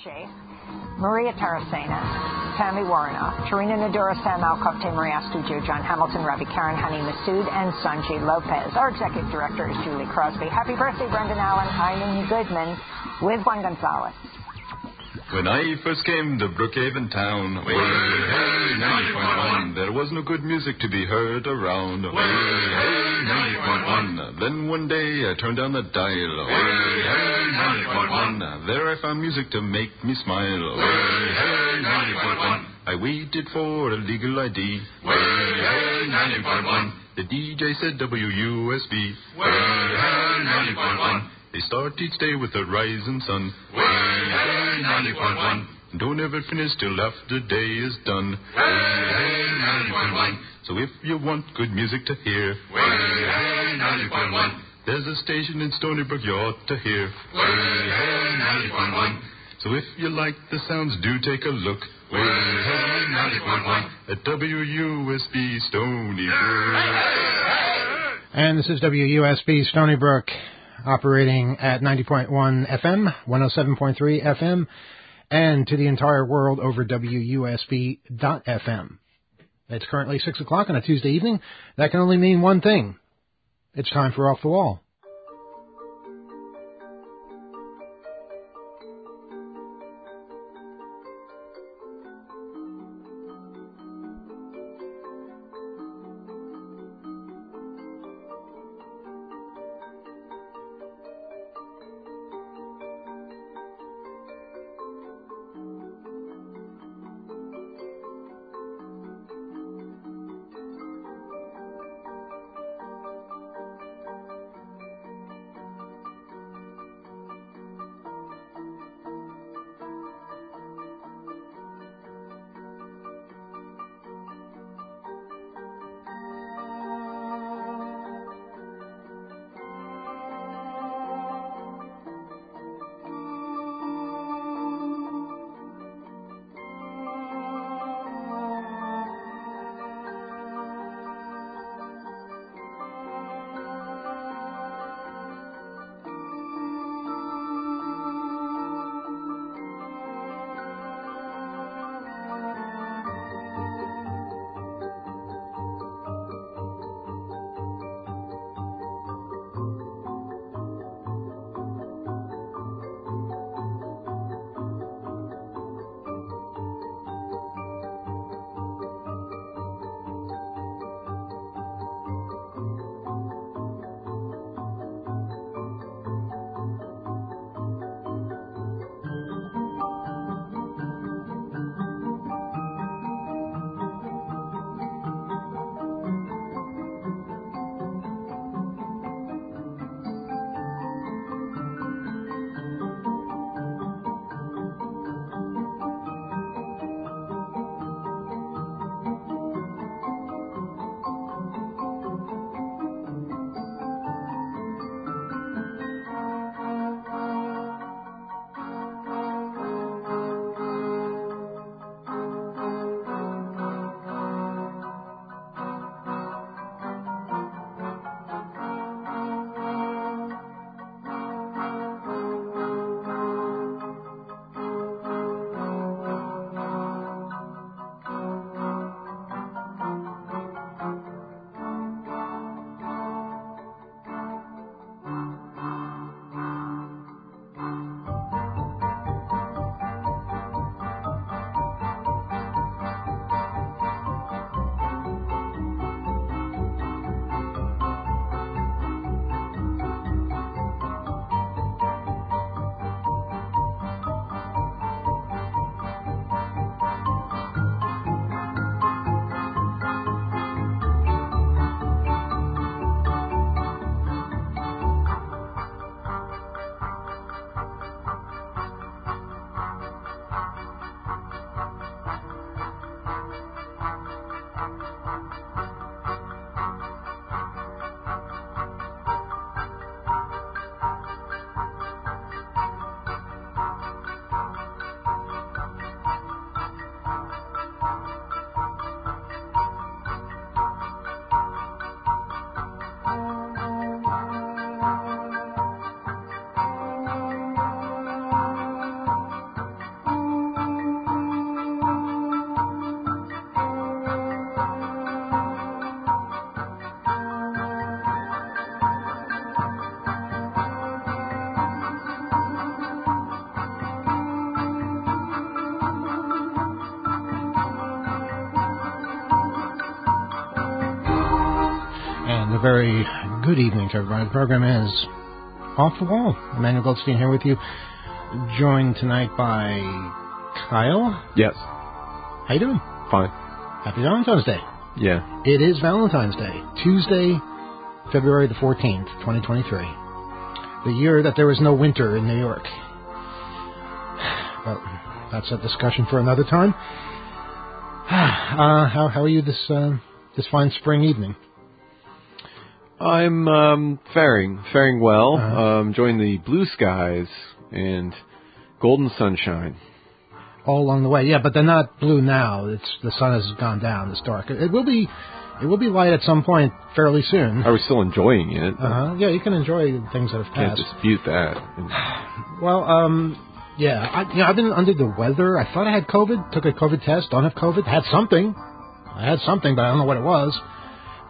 Sheikh, Maria Taracena, Tami Woronoff, Charina Nadura, Sam Alcoff, Maria Studio, John Hamilton, Robby Karran, Hany Massoud, and Sonyi Lopez. Our executive director is Julie Crosby. Happy birthday, Brendan Allen. I'm Goodman with Juan Gonzalez. When I first came to Brookhaven town, way, hey, 90.1, there was no good music to be heard around. Way, hey, 90.1. Then one day I turned down the dial. Way, hey, 90.1. There I found music to make me smile. Way, hey, 90.1. I waited for a legal ID. Way, hey, 90.1. The DJ said WUSB. Way, hey, 90.1. They start each day with the rising sun. Way, hey, 90.1. Don't ever finish till after day is done. Way, hey, 90.1. So if you want good music to hear, way, hey, 90.1. There's a station in Stony Brook you ought to hear. Way, hey, 90.1. So if you like the sounds, do take a look. Way, hey, 90.1 at WUSB Stony Brook. And this is WUSB Stony Brook operating at 90.1 FM, 107.3 FM, and to the entire world over WUSB.FM. It's currently 6 o'clock on a Tuesday evening. That can only mean one thing. It's time for Off the Wall. Good evening to everybody. The program is Off the Wall. Emmanuel Goldstein here with you, joined tonight by Kyle. Yes. How you doing? Fine. Happy Valentine's Day. Yeah. It is Valentine's Day, Tuesday, February the 14th, 2023. The year that there was no winter in New York. But that's a discussion for another time. Uh, how, how are you this uh, this fine spring evening? I'm um, faring faring well. Uh-huh. Um, enjoying the blue skies and golden sunshine. all along the way. Yeah, but they're not blue now. It's the sun has gone down. It's dark. It, it will be it will be light at some point fairly soon. I was still enjoying it. Uh-huh. Yeah, you can enjoy things that have passed. Can't dispute that. Well, um, yeah, I, you know, I've been under the weather. I thought I had COVID. Took a COVID test. Don't have COVID. Had something. I had something, but I don't know what it was.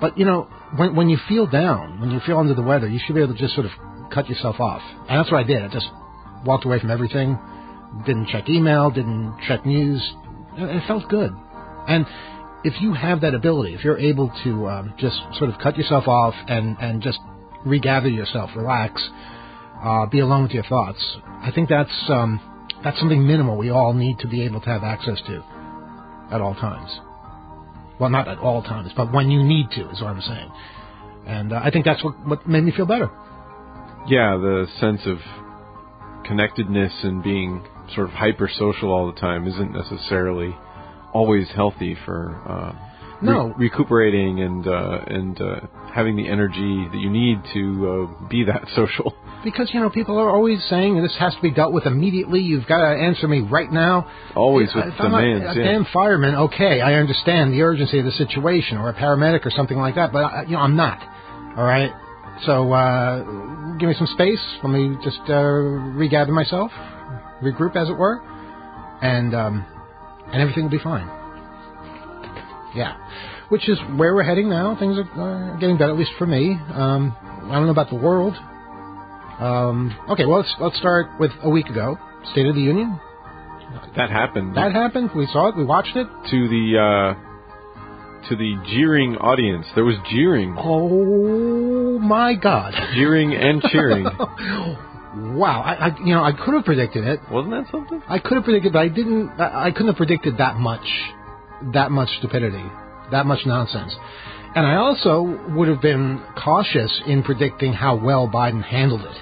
But you know, when when you feel down, when you feel under the weather, you should be able to just sort of cut yourself off. And that's what I did. I just walked away from everything. Didn't check email. Didn't check news. It, felt good. And if you have that ability, if you're able to um, just sort of cut yourself off and and just regather yourself, relax, uh, be alone with your thoughts. I think that's um, that's something minimal we all need to be able to have access to at all times. Well, not at all times, but when you need to is what I'm saying. And uh, I think that's what what made me feel better. yeah, the sense of connectedness and being sort of hyper social all the time isn't necessarily always healthy for uh, re- No. recuperating and uh, and uh, having the energy that you need to uh, be that social. Because you know people are always saying this has to be dealt with immediately. You've got to answer me right now. Always with if I'm a- A, yeah. damn fireman, okay, I understand the urgency of the situation, or a paramedic or something like that. But I, you know, I'm not. All right. So uh, give me some space. Let me just uh, regather myself, regroup, as it were, and um, and everything will be fine. Yeah, which is where we're heading now. Things are uh, getting better, at least for me. Um, I don't know about the world. Um, okay, well let's let's start with a week ago, State of the Union. that happened That happened. We saw it. We watched it. to the uh, to the jeering audience. There was jeering, Oh my God! jeering and cheering. wow. I, I you know I could have predicted it. Wasn't that something? I could have predicted, but I didn't. I, I couldn't have predicted that much, that much stupidity, that much nonsense. And I also would have been cautious in predicting how well Biden handled it.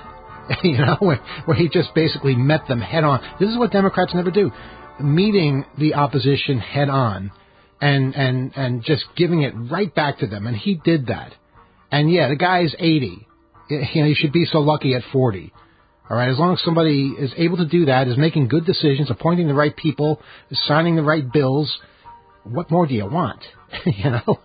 you know, where, where he just basically met them head on. This is what Democrats never do: meeting the opposition head on, and and and just giving it right back to them. And he did that. And yeah, the guy's 80. You know, you should be so lucky at 40. All right, as long as somebody is able to do that, is making good decisions, appointing the right people, signing the right bills, what more do you want? you know.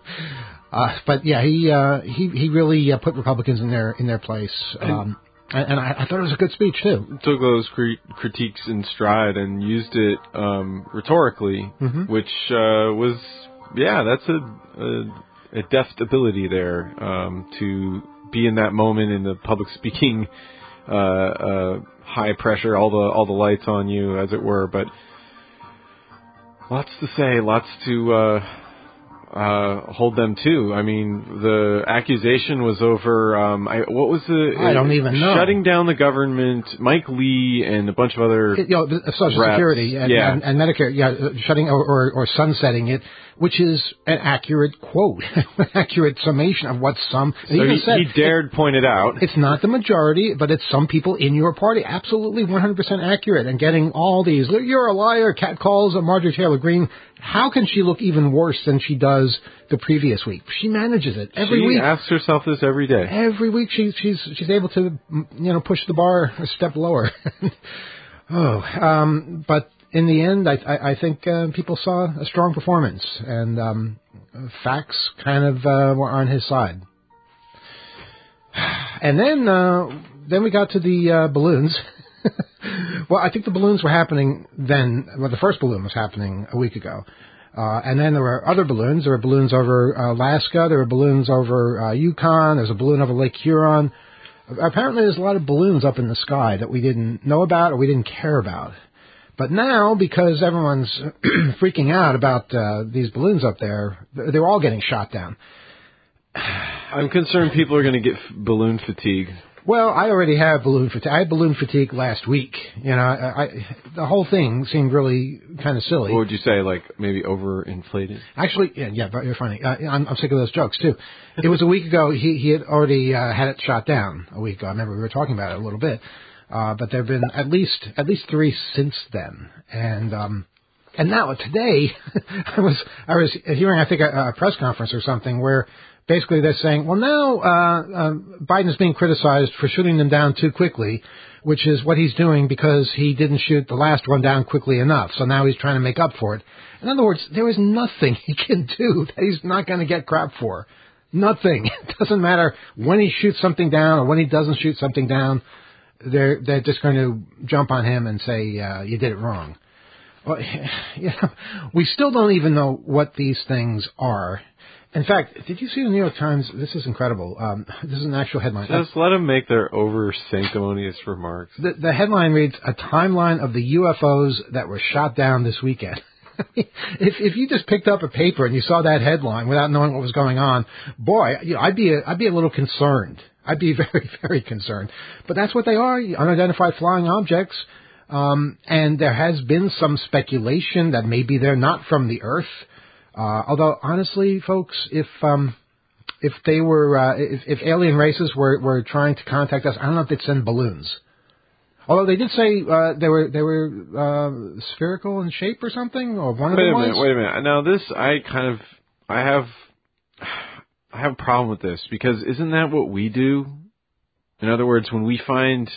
Uh, but yeah, he uh, he he really uh, put Republicans in their in their place, um, and, and I, I thought it was a good speech too. Took those cri- critiques in stride and used it um, rhetorically, Mhm. which uh, was yeah, that's a, a, a deft ability there um, to be in that moment in the public speaking. Uh, uh, high pressure, all the all the lights on you, as it were. But lots to say, lots to uh, hold them to. I mean, the accusation was over. Um, I, what was the? I don't even know. Shutting down the government. Mike Lee and a bunch of other. It- you know, Social Reps, Security and, yeah. and, and Medicare, yeah, uh, shutting or, or, or sunsetting it, which is an accurate quote, an accurate summation of what some. so even he, said, he dared point it out. It's not the majority, but it's some people in your party. Absolutely 100% accurate. And getting all these, you're a liar, cat calls Marjorie Taylor Greene. How can she look even worse than she does the previous week? She manages it every she week. She asks herself this every day. Every week she, she's she's able to you know push the bar a step lower. oh, um, but in the end, I I, I think uh, people saw a strong performance, and um, facts kind of uh, were on his side. And then uh, then we got to the uh, balloons. well, I think the balloons were happening then. Well, the first balloon was happening a week ago. Uh, and then there were other balloons. There were balloons over uh, Alaska. There were balloons over Yukon. There's a balloon over Lake Huron. Apparently, there's a lot of balloons up in the sky that we didn't know about or we didn't care about. But now, because everyone's freaking out about uh, these balloons up there, they're all getting shot down. I'm concerned people are going to get f- balloon fatigue. Well, I already have balloon fatigue. I had balloon fatigue last week. You know, I, I, the whole thing seemed really kind of silly. What would you say? Like maybe overinflated? Actually, yeah, yeah, but you're funny. Uh, I'm, I'm sick of those jokes too. It was a week ago. He he had already uh, had it shot down a week ago. I remember we were talking about it a little bit. Uh, but there have been at least at least three since then, and um, and now today, I was I was hearing I think a, a press conference or something where basically they're saying, well now uh, uh, Biden is being criticized for shooting them down too quickly, which is what he's doing because he didn't shoot the last one down quickly enough. So now he's trying to make up for it. In other words, there is nothing he can do that he's not going to get crap for. Nothing. It doesn't matter when he shoots something down or when he doesn't shoot something down. They're they're just going to jump on him and say uh, you did it wrong. Well, know, we still don't even know what these things are. In fact, did you see the New York Times? This is incredible. Um, this is an actual headline. Just let them make their over sanctimonious remarks. The, the headline reads: "A timeline of the UFOs that were shot down this weekend." if if you just picked up a paper and you saw that headline without knowing what was going on, boy, you know, I'd be a, I'd be a little concerned. I'd be very very concerned. But that's what they are: unidentified flying objects. Um, and there has been some speculation that maybe they're not from the Earth. Uh, although honestly, folks, if um, if they were uh, if, if alien races were, were trying to contact us, I don't know if they'd send balloons. Although they did say uh, they were they were uh, spherical in shape or something, or one of Wait them a was. minute, wait a minute. Now this, I kind of, I have, I have a problem with this because isn't that what we do? In other words, when we find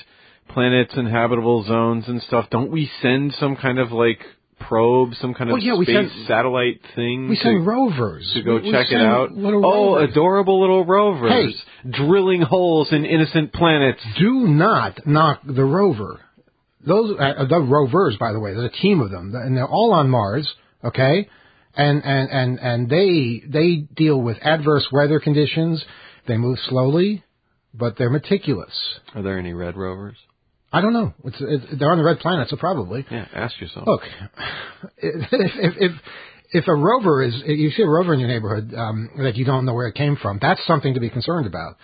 planets and habitable zones and stuff, don't we send some kind of like probe, some kind of Well, yeah, space satellite thing We send rovers to go We- check it out? Oh, rovers. adorable little rovers drilling holes in innocent planets. do not knock the rover. Those uh, the rovers, by the way, there's a team of them, and they're all on Mars. Okay, and and and and they they deal with adverse weather conditions. They move slowly, but they're meticulous. Are there any red rovers? I don't know. It's, it's, they're on the red planet, so probably. Yeah, ask yourself. Look, if if if, if a rover is you see a rover in your neighborhood um, that you don't know where it came from, that's something to be concerned about.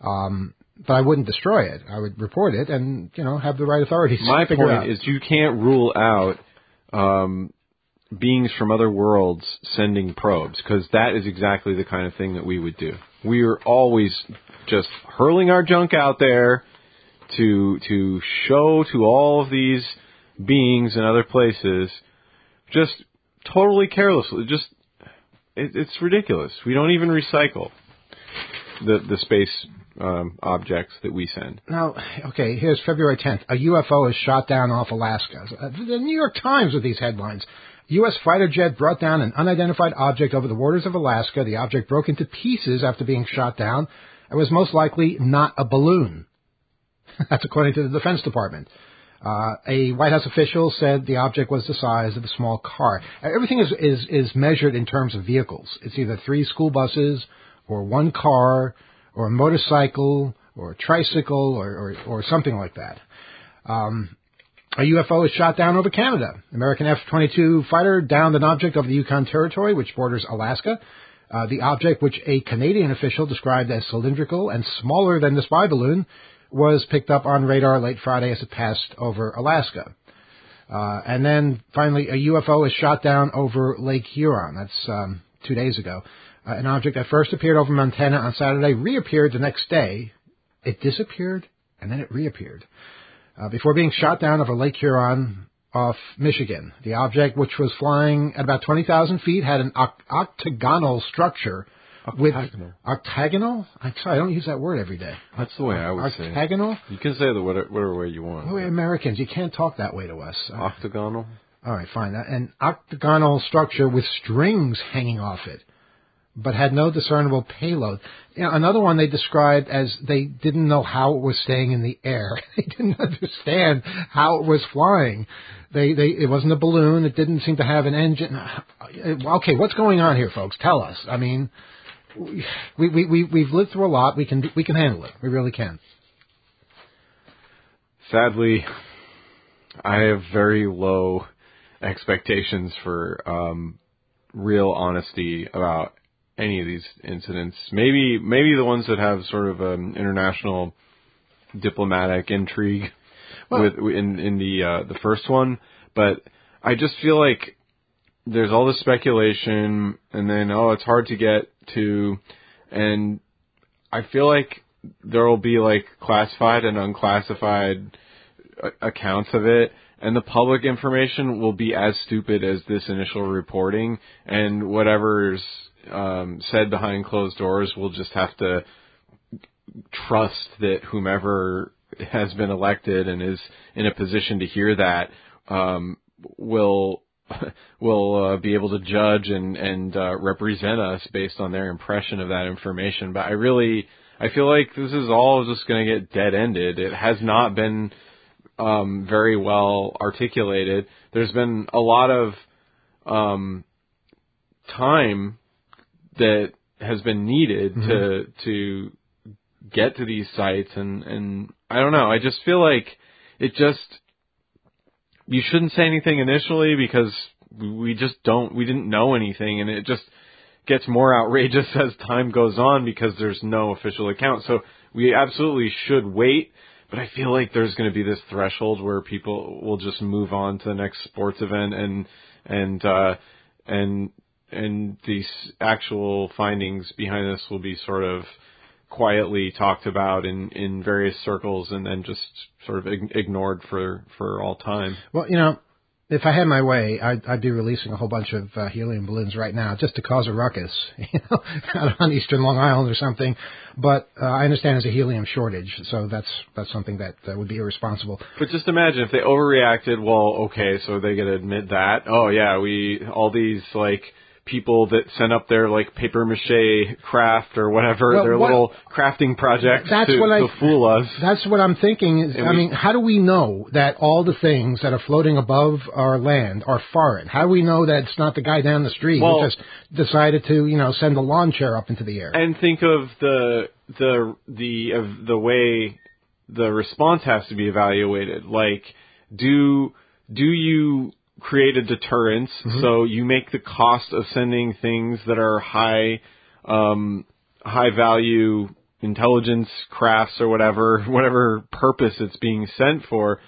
Um, but I wouldn't destroy it. I would report it and you know have the right authorities. My it out. point is you can't rule out um, beings from other worlds sending probes because that is exactly the kind of thing that we would do. We are always just hurling our junk out there to to show to all of these beings in other places, just totally carelessly. Just it, it's ridiculous. We don't even recycle the the space um, objects that we send. Now, okay, here's February 10th. A UFO is shot down off Alaska. Uh, The New York Times with these headlines. U.S. fighter jet brought down an unidentified object over the waters of Alaska. The object broke into pieces after being shot down and was most likely not a balloon. That's according to the Defense Department. Uh, a White House official said the object was the size of a small car. Everything is, is, is measured in terms of vehicles. It's either three school buses or one car or a motorcycle or a tricycle or, or, or something like that. Um, a UFO is shot down over Canada. American F-22 fighter downed an object over the Yukon Territory, which borders Alaska. Uh, the object, which a Canadian official described as cylindrical and smaller than the spy balloon, was picked up on radar late Friday as it passed over Alaska. Uh, and then finally, a UFO is shot down over Lake Huron. That's um, two days ago. Uh, an object that first appeared over Montana on Saturday reappeared the next day. It disappeared and then it reappeared. Uh, before being shot down over Lake Huron off Michigan. The object, which was flying at about 20,000 feet, had an oct- octagonal structure with Octagonal. octagonal. I don't use that word every day. That's the way I would say. Octagonal. You can say the whatever, whatever way you want. We're Americans. You can't talk that way to us. Uh, Octagonal. all right, fine. Uh, An octagonal structure with strings hanging off it, but had no discernible payload. You know, another one they described as they didn't know how it was staying in the air. they didn't understand how it was flying. They, they, it wasn't a balloon. It didn't seem to have an engine. Uh, Okay, what's going on here, folks? Tell us. I mean, we, we, we, we've lived through a lot. We can, we can handle it. We really can. Sadly, I have very low expectations for um, real honesty about any of these incidents. Maybe maybe the ones that have sort of an international diplomatic intrigue Well- with in in the uh, the first one, but I just feel like there's all this speculation, and then oh, it's hard to get to, and I feel like there will be like classified and unclassified a- accounts of it, and the public information will be as stupid as this initial reporting, and whatever's um, said behind closed doors will just have to trust that whomever has been elected and is in a position to hear that um, will will uh, be able to judge and and uh, represent us based on their impression of that information. But I really I feel like this is all just going to get dead ended. It has not been um, very well articulated. There's been a lot of um, time that has been needed to to get to these sites and and I don't know. I just feel like it just you shouldn't say anything initially because we just don't we didn't know anything and it just gets more outrageous as time goes on because there's no official account. So we absolutely should wait, but I feel like there's going to be this threshold where people will just move on to the next sports event and and uh and and these actual findings behind this will be sort of quietly talked about in in various circles and then just sort of ig- ignored for for all time. Well, you know, if I had my way, I'd, I'd be releasing a whole bunch of uh, helium balloons right now just to cause a ruckus, you know, out on eastern Long Island or something. But uh, I understand there's a helium shortage, so that's that's something that uh, would be irresponsible. But just imagine if they overreacted. Well, okay, so they got to admit that. Oh yeah, we all these like people that sent up their like paper mache craft or whatever Well, their what- little crafting projects That's to, what I- to fool us. That's what I'm thinking. Is, And I we- mean, how do we know that all the things that are floating above our land are foreign? How do we know that it's not the guy down the street Well- who just decided to, you know, send a lawn chair up into the air? and think of the the the of the way the response has to be evaluated. Like, do do you create a deterrence. So you make the cost of sending things that are high um, high value intelligence crafts or whatever whatever purpose it's being sent for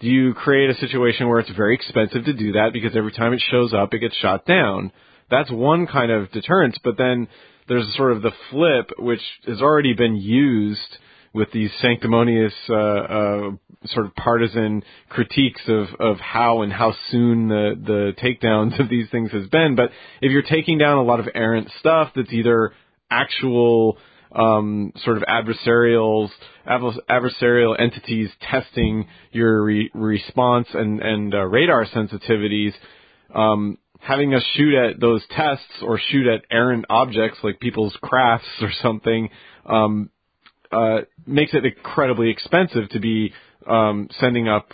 do you create a situation where it's very expensive to do that because every time it shows up it gets shot down? That's one kind of deterrence but then there's sort of the flip which has already been used with these sanctimonious uh, uh, sort of partisan critiques of, of how and how soon the, the takedowns of these things has been. But if you're taking down a lot of errant stuff that's either actual um, sort of adversarial adversarial entities testing your re- response and and uh, radar sensitivities, um, having us shoot at those tests or shoot at errant objects like people's crafts or something um, uh, makes it incredibly expensive to be um, sending up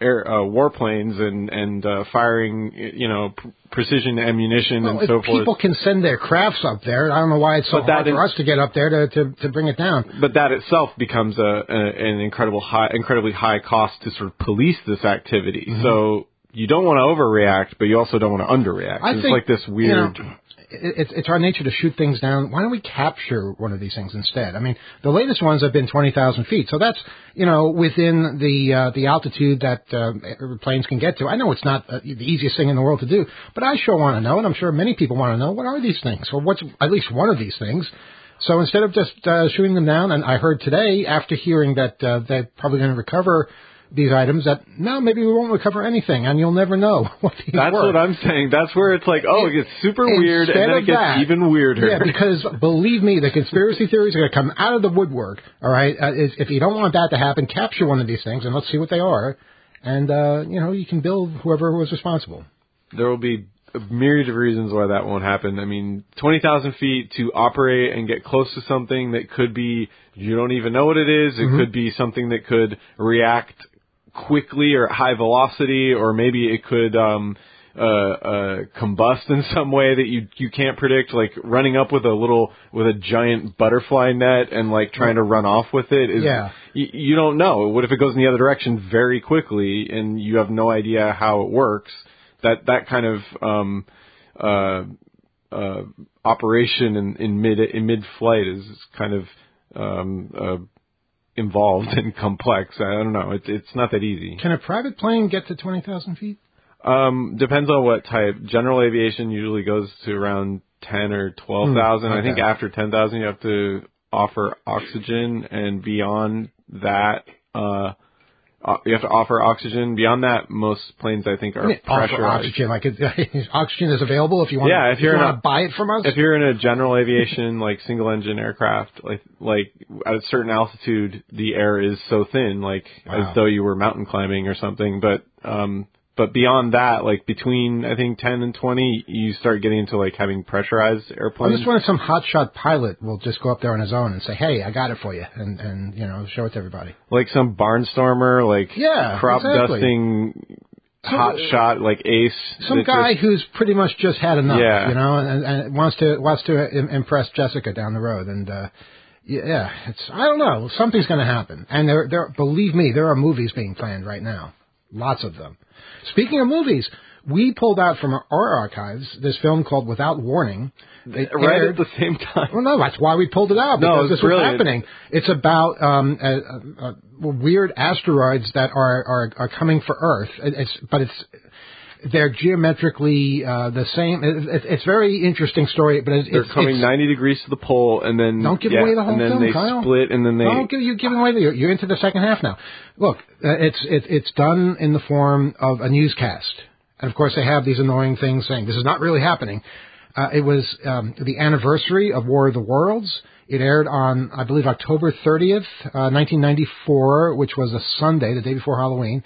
air, uh, warplanes and and uh, firing you know pr- precision ammunition Well, and so if forth. people can send their crafts up there, I don't know why it's so But hard for is- us to get up there to, to, to bring it down. but that itself becomes a, a an incredible high, incredibly high cost to sort of police this activity. Mm-hmm. So you don't want to overreact, but you also don't want to underreact. I it's think like this you weird. know, it, it's it's our nature to shoot things down. Why don't we capture one of these things instead? I mean, the latest ones have been twenty thousand feet, so that's you know within the uh, the altitude that uh, planes can get to. I know it's not uh, the easiest thing in the world to do, but I sure want to know, and I'm sure many people want to know what are these things, or what's at least one of these things. So instead of just uh, shooting them down, and I heard today after hearing that uh, they're probably going to recover these items, that now maybe we won't recover anything, and you'll never know what these That's were. what I'm saying. That's where it's like, oh, it gets super weird, and then it gets that- even weirder. Yeah, because believe me, the conspiracy theories are going to come out of the woodwork. All right, uh, is, if you don't want that to happen, capture one of these things and let's see what they are, and uh, you know you can build whoever was responsible. there will be a myriad of reasons why that won't happen. I mean, 20,000 feet to operate and get close to something that could be, you don't even know what it is. It Mm-hmm. could be something that could react quickly or at high velocity, or maybe it could, um, uh, uh, combust in some way that you you can't predict, like running up with a little with a giant butterfly net and like trying to run off with it is Yeah. you, you don't know. What if it goes in the other direction very quickly and you have no idea how it works? That that kind of um, uh, uh, operation in, in mid in mid flight is kind of um, uh, involved and complex. I don't know. It's it's not that easy. Can a private plane get to twenty thousand feet? Um, depends on what type. General aviation usually goes to around ten or twelve thousand. Hmm, I think okay. after ten thousand, you have to offer oxygen, and beyond that, uh, you have to offer oxygen. Beyond that, most planes I think are Offer pressurized. oxygen, like it, oxygen is available if you want. Yeah, if if you you're want to buy it from us. if you're in a general aviation like single engine aircraft like like at a certain altitude the air is so thin like Wow. as though you were mountain climbing or something but um but beyond that like between i think 10 and 20 you start getting into like having pressurized airplanes. I just wonder if some hotshot pilot will just go up there on his own and say, "Hey, I got it for you," and and you know show it to everybody. like some barnstormer like Yeah, crop exactly. dusting hot shot like ace Some guy just- who's pretty much just had enough, Yeah. you know, and, and wants to wants to im- impress Jessica down the road, and uh, yeah, it's I don't know, something's going to happen, and there there believe me, there are movies being planned right now, lots of them. Speaking of movies, we pulled out from our, archives this film called Without Warning. Right aired- at the same time Well, no, that's why we pulled it out No, because it's this was happening. It's about um, uh, uh, uh, weird asteroids that are, are are coming for Earth. It's but it's they're geometrically uh, the same. It, it, it's very interesting story, but it's, they're it's, coming it's, 90 degrees to the pole and then Don't give yeah, away the whole and then film, they Kyle. split and then they Don't give you giving away. The, you're into the second half now. Look, uh, it's it, it's done in the form of a newscast, and of course they have these annoying things saying this is not really happening. Uh, it was um, the anniversary of War of the Worlds. It aired on, I believe, October 30th, uh, 1994, which was a Sunday, the day before Halloween.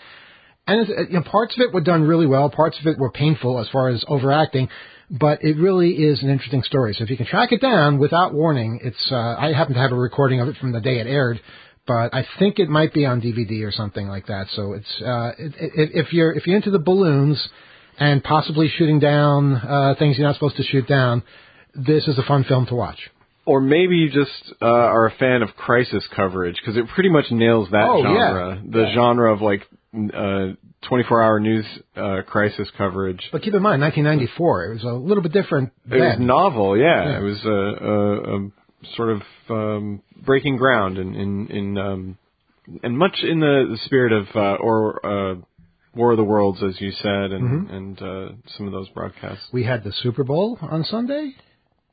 And uh, you know, parts of it were done really well. Parts of it were painful as far as overacting. But it really is an interesting story. So if you can track it down without warning, it's. Uh, I happen to have a recording of it from the day it aired, but I think it might be on DVD or something like that. So it's. Uh, it, it, if you're if you're into the balloons and possibly shooting down uh, things you're not supposed to shoot down, this is a fun film to watch. or maybe you just uh, are a fan of crisis coverage because it pretty much nails that Oh, genre, yeah. the Yeah. genre of like uh, 24-hour news uh, crisis coverage. But keep in mind, 1994, it was a little bit different. It was novel, yeah. Yeah. It was a, a, a sort of um, breaking ground in in, in um, and much in the, the spirit of uh, or uh, War of the Worlds, as you said, and Mm-hmm. and uh, some of those broadcasts. We had the Super Bowl on Sunday.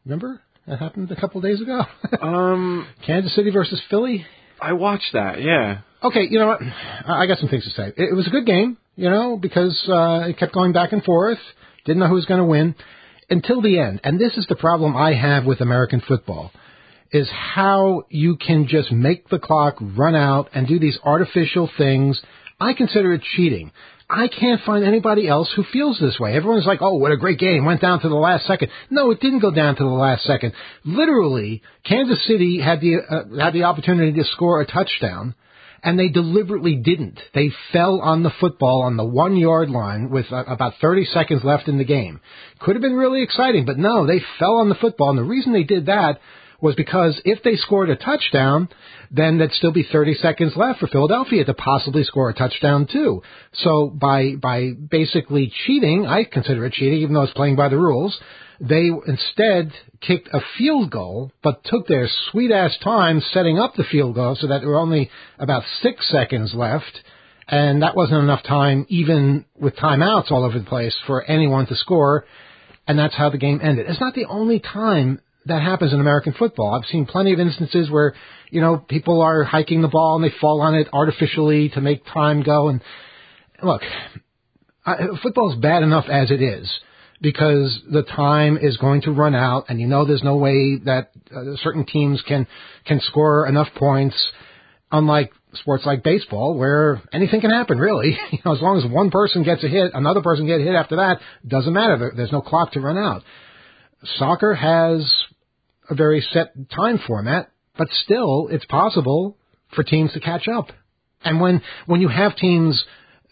Remember? That happened a couple of days ago. Um, Kansas City versus Philly. I watched that, yeah. Okay, you know what? I got some things to say. It it was a good game, you know, because uh, it kept going back and forth. Didn't know who was going to win until the end. And this is the problem I have with American football is how you can just make the clock run out and do these artificial things. I consider it cheating. I can't find anybody else who feels this way. Everyone's like, "Oh, what a great game! Went down to the last second." No, it didn't go down to the last second. Literally, Kansas City had the uh, had the opportunity to score a touchdown, and they deliberately didn't. They fell on the football on the one yard line with uh, about 30 seconds left in the game. Could have been really exciting, but no, they fell on the football, and the reason they did that was because if they scored a touchdown, then there'd still be 30 seconds left for Philadelphia to possibly score a touchdown too. So by by basically cheating, I consider it cheating, even though it's playing by the rules. They instead kicked a field goal, but took their sweet ass time setting up the field goal so that there were only about six seconds left. And that wasn't enough time, even with timeouts all over the place, for anyone to score. And that's how the game ended. It's not the only time that happens in American football. I've seen plenty of instances where, you know, people are hiking the ball and they fall on it artificially to make time go. And look, I, football's bad enough as it is because the time is going to run out, and you know there's no way that uh, certain teams can can score enough points. Unlike sports like baseball, where anything can happen, really. You know, as long as one person gets a hit, another person gets hit after that. Doesn't matter. There's no clock to run out. Soccer has a very set time format, but still, it's possible for teams to catch up. And when when you have teams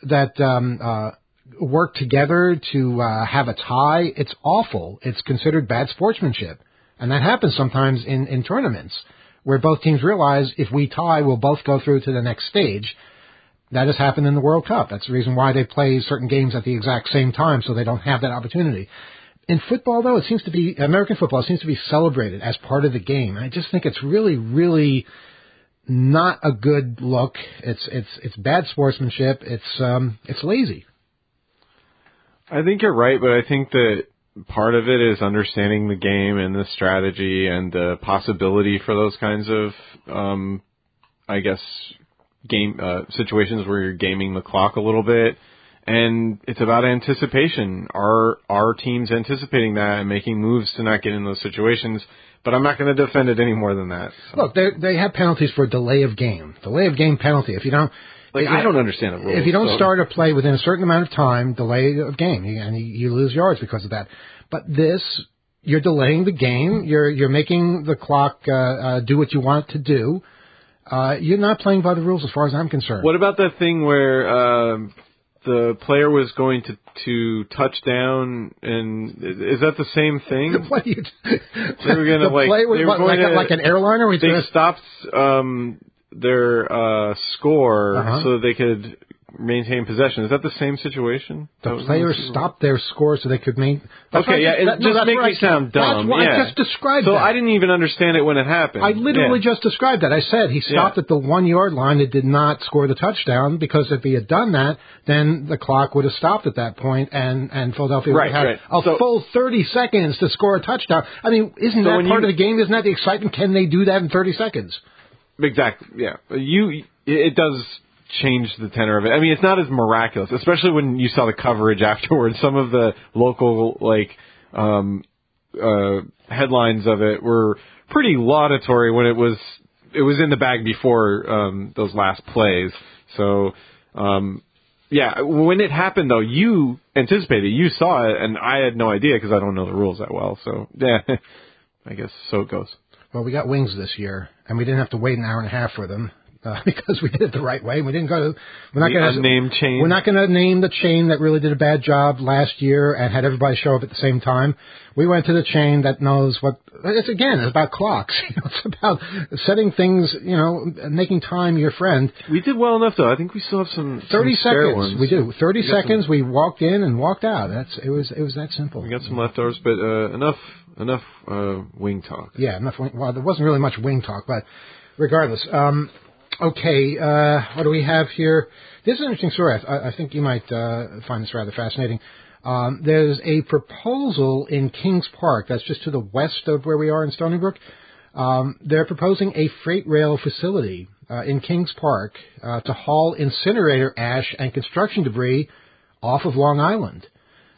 that um, uh, work together to uh, have a tie, it's awful. It's considered bad sportsmanship, and that happens sometimes in in tournaments where both teams realize if we tie, we'll both go through to the next stage. That has happened in the World Cup. That's the reason why they play certain games at the exact same time, so they don't have that opportunity. in football, though, it seems to be American football seems to be celebrated as part of the game. I just think it's really, really not a good look. It's it's it's bad sportsmanship. It's um it's lazy. I think you're right, but I think that part of it is understanding the game and the strategy and the possibility for those kinds of, um, I guess, game uh, situations where you're gaming the clock a little bit. And it's about anticipation. Are our teams anticipating that and making moves to not get in those situations? But I'm not going to defend it any more than that. So. Look, they they have penalties for delay of game. Delay of game penalty. If you don't like, I don't understand the rules. If you don't so. start a play within a certain amount of time, delay of game, and you, lose yards because of that. But this, you're delaying the game. You're you're making the clock uh, uh, do what you want it to do. Uh, you're not playing by the rules as far as I'm concerned. What about that thing where um, the player was going to to touch down, and is that the same thing? what you, they were gonna the like play was what, going like, to, like an airliner. We they stopped um, their uh, score Uh-huh. so they could maintain possession. Is that the same situation? The players stopped their score so they could maintain. Okay, yeah, just- it that- just that's makes me sound dumb. That's what yeah. I just described. So that. I didn't even understand it when it happened. I literally Yeah. just described that. I said he stopped Yeah. at the one yard line and did not score the touchdown because if he had done that, then the clock would have stopped at that point and, and Philadelphia Right, would have had right. a So- full 30 seconds to score a touchdown. I mean, isn't So that part you- of the game? Isn't that the excitement? Can they do that in 30 seconds? Exactly. Yeah. You. It does change the tenor of it. I mean, it's not as miraculous, especially when you saw the coverage afterwards. Some of the local like um, uh, headlines of it were pretty laudatory when it was it was in the bag before um, those last plays. So. Um, yeah, when it happened though, you anticipated, you saw it, and I had no idea because I don't know the rules that well. So yeah, I guess so it goes. Well, we got wings this year, and we didn't have to wait an hour and a half for them uh, because we did it the right way. We didn't go to. We're not going to unnamed chain. We're not going to name the chain that really did a bad job last year and had everybody show up at the same time. We went to the chain that knows what. It's again, it's about clocks. You know, it's about setting things. You know, making time your friend. We did well enough though. I think we still have some Thirty some seconds. Ones. We do. Thirty We got some- seconds. we walked in and walked out. That's it. Was it was that simple? We got some leftovers, but uh, enough enough uh, wing talk. Yeah, enough. wing- Well, there wasn't really much wing talk, but regardless. Um, okay, uh, what do we have here? This is an interesting story. I, I think you might uh, find this rather fascinating. Um, there's a proposal in Kings Park, that's just to the west of where we are in Stony Brook. Um, they're proposing a freight rail facility uh, in Kings Park uh, to haul incinerator ash and construction debris off of Long Island.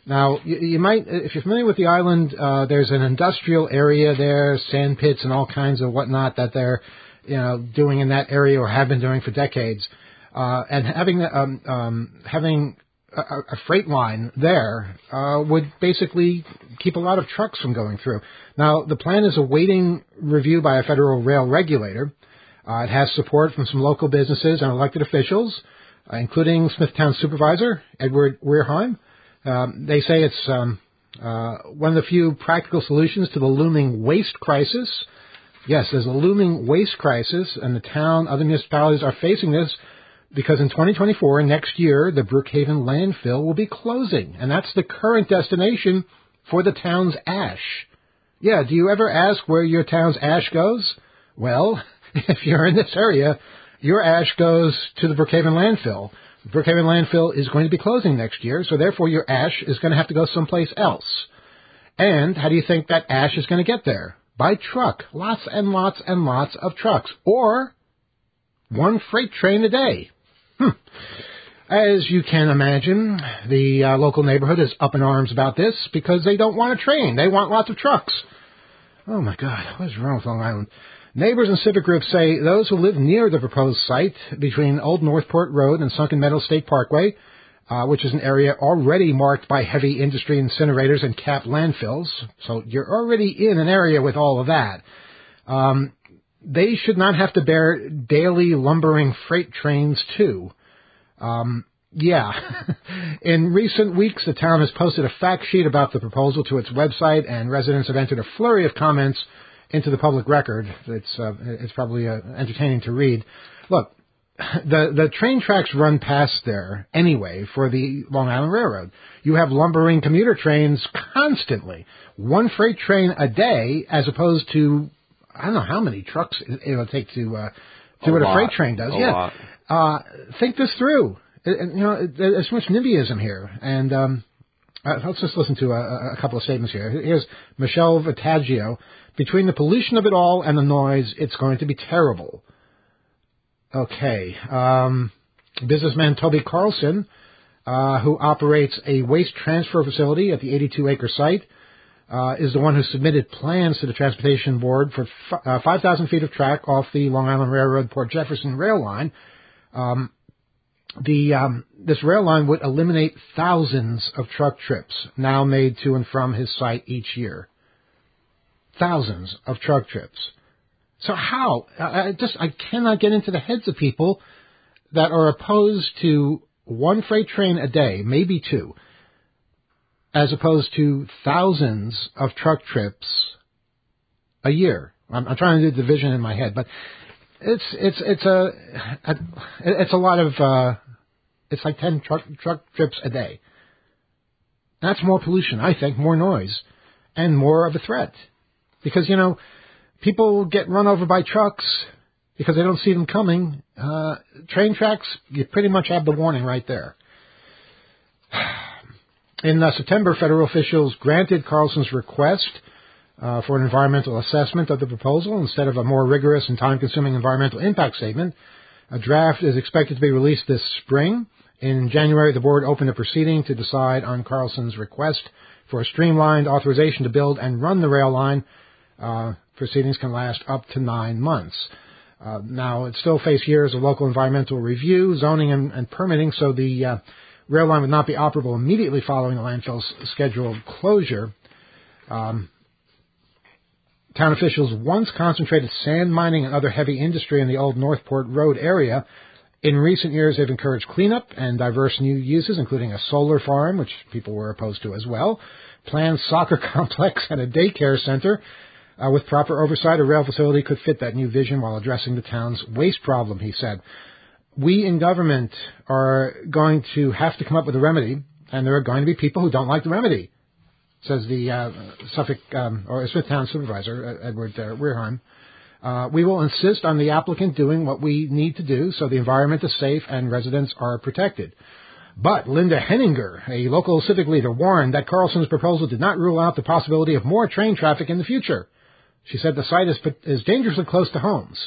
Now, you, you might, if you're familiar with the island, uh, there's an industrial area there, sand pits and all kinds of whatnot that they're, you know, doing in that area or have been doing for decades. Uh, and having, um, um, having a, a freight line there uh, would basically keep a lot of trucks from going through. Now, the plan is awaiting review by a federal rail regulator. Uh, it has support from some local businesses and elected officials, uh, including Smithtown supervisor Edward Wehrheim. Um, they say it's um, uh, one of the few practical solutions to the looming waste crisis. Yes, there's a looming waste crisis, and the town, other municipalities are facing this because in 2024, next year, the Brookhaven landfill will be closing, and that's the current destination for the town's ash. Yeah, do you ever ask where your town's ash goes? Well, if you're in this area, your ash goes to the Brookhaven landfill. Brookhaven landfill is going to be closing next year, so therefore your ash is going to have to go someplace else. And how do you think that ash is going to get there? By truck. Lots and lots and lots of trucks. Or one freight train a day. Hmm. As you can imagine, the uh, local neighborhood is up in arms about this because they don't want a train. They want lots of trucks. Oh my God, what is wrong with Long Island? Neighbors and civic groups say those who live near the proposed site between Old Northport Road and Sunken Meadow State Parkway, uh, which is an area already marked by heavy industry incinerators and capped landfills, so you're already in an area with all of that. Um, they should not have to bear daily lumbering freight trains too. Um, yeah. In recent weeks, the town has posted a fact sheet about the proposal to its website, and residents have entered a flurry of comments into the public record. It's uh, it's probably uh, entertaining to read. Look, the the train tracks run past there anyway for the Long Island Railroad. You have lumbering commuter trains constantly, one freight train a day, as opposed to I don't know how many trucks it will take to uh, do A what lot. a freight train does. A yeah, lot. Uh, think this through. It- it- you know, there's so much NIMBYism here, and um, uh, let's just listen to a, a couple of statements here. Here's Michelle Vitaggio. Between the pollution of it all and the noise, it's going to be terrible. Okay. Um, businessman Toby Carlson, uh, who operates a waste transfer facility at the 82 acre site, uh, is the one who submitted plans to the Transportation Board for f- uh, 5,000 feet of track off the Long Island Railroad Port Jefferson rail line. Um, the um, this rail line would eliminate thousands of truck trips now made to and from his site each year. Thousands of truck trips. So how? I just I cannot get into the heads of people that are opposed to one freight train a day, maybe two, as opposed to thousands of truck trips a year. I'm, I'm trying to do the division in my head, but it's it's it's a, a it's a lot of uh, it's like ten truck truck trips a day. That's more pollution, I think, more noise, and more of a threat, because you know people get run over by trucks because they don't see them coming. Uh, train tracks, you pretty much have the warning right there. In uh, September, federal officials granted Carlson's request uh, for an environmental assessment of the proposal instead of a more rigorous and time-consuming environmental impact statement. A draft is expected to be released this spring. In January, the board opened a proceeding to decide on Carlson's request for a streamlined authorization to build and run the rail line. Uh, proceedings can last up to nine months. Uh, now, it still face years of local environmental review, zoning, and, and permitting, so the uh, rail line would not be operable immediately following the landfill's scheduled closure. Um, Town officials once concentrated sand mining and other heavy industry in the old Northport Road area. In recent years, they've encouraged cleanup and diverse new uses, including a solar farm, which people were opposed to as well, planned soccer complex and a daycare center. Uh, with proper oversight, a rail facility could fit that new vision while addressing the town's waste problem, he said. We in government are going to have to come up with a remedy, and there are going to be people who don't like the remedy says the uh, Suffolk um, or Smithtown supervisor uh, Edward uh, Wehrheim. Uh, we will insist on the applicant doing what we need to do so the environment is safe and residents are protected. But Linda Henninger, a local civic leader, warned that Carlson's proposal did not rule out the possibility of more train traffic in the future. She said the site is, is dangerously close to homes.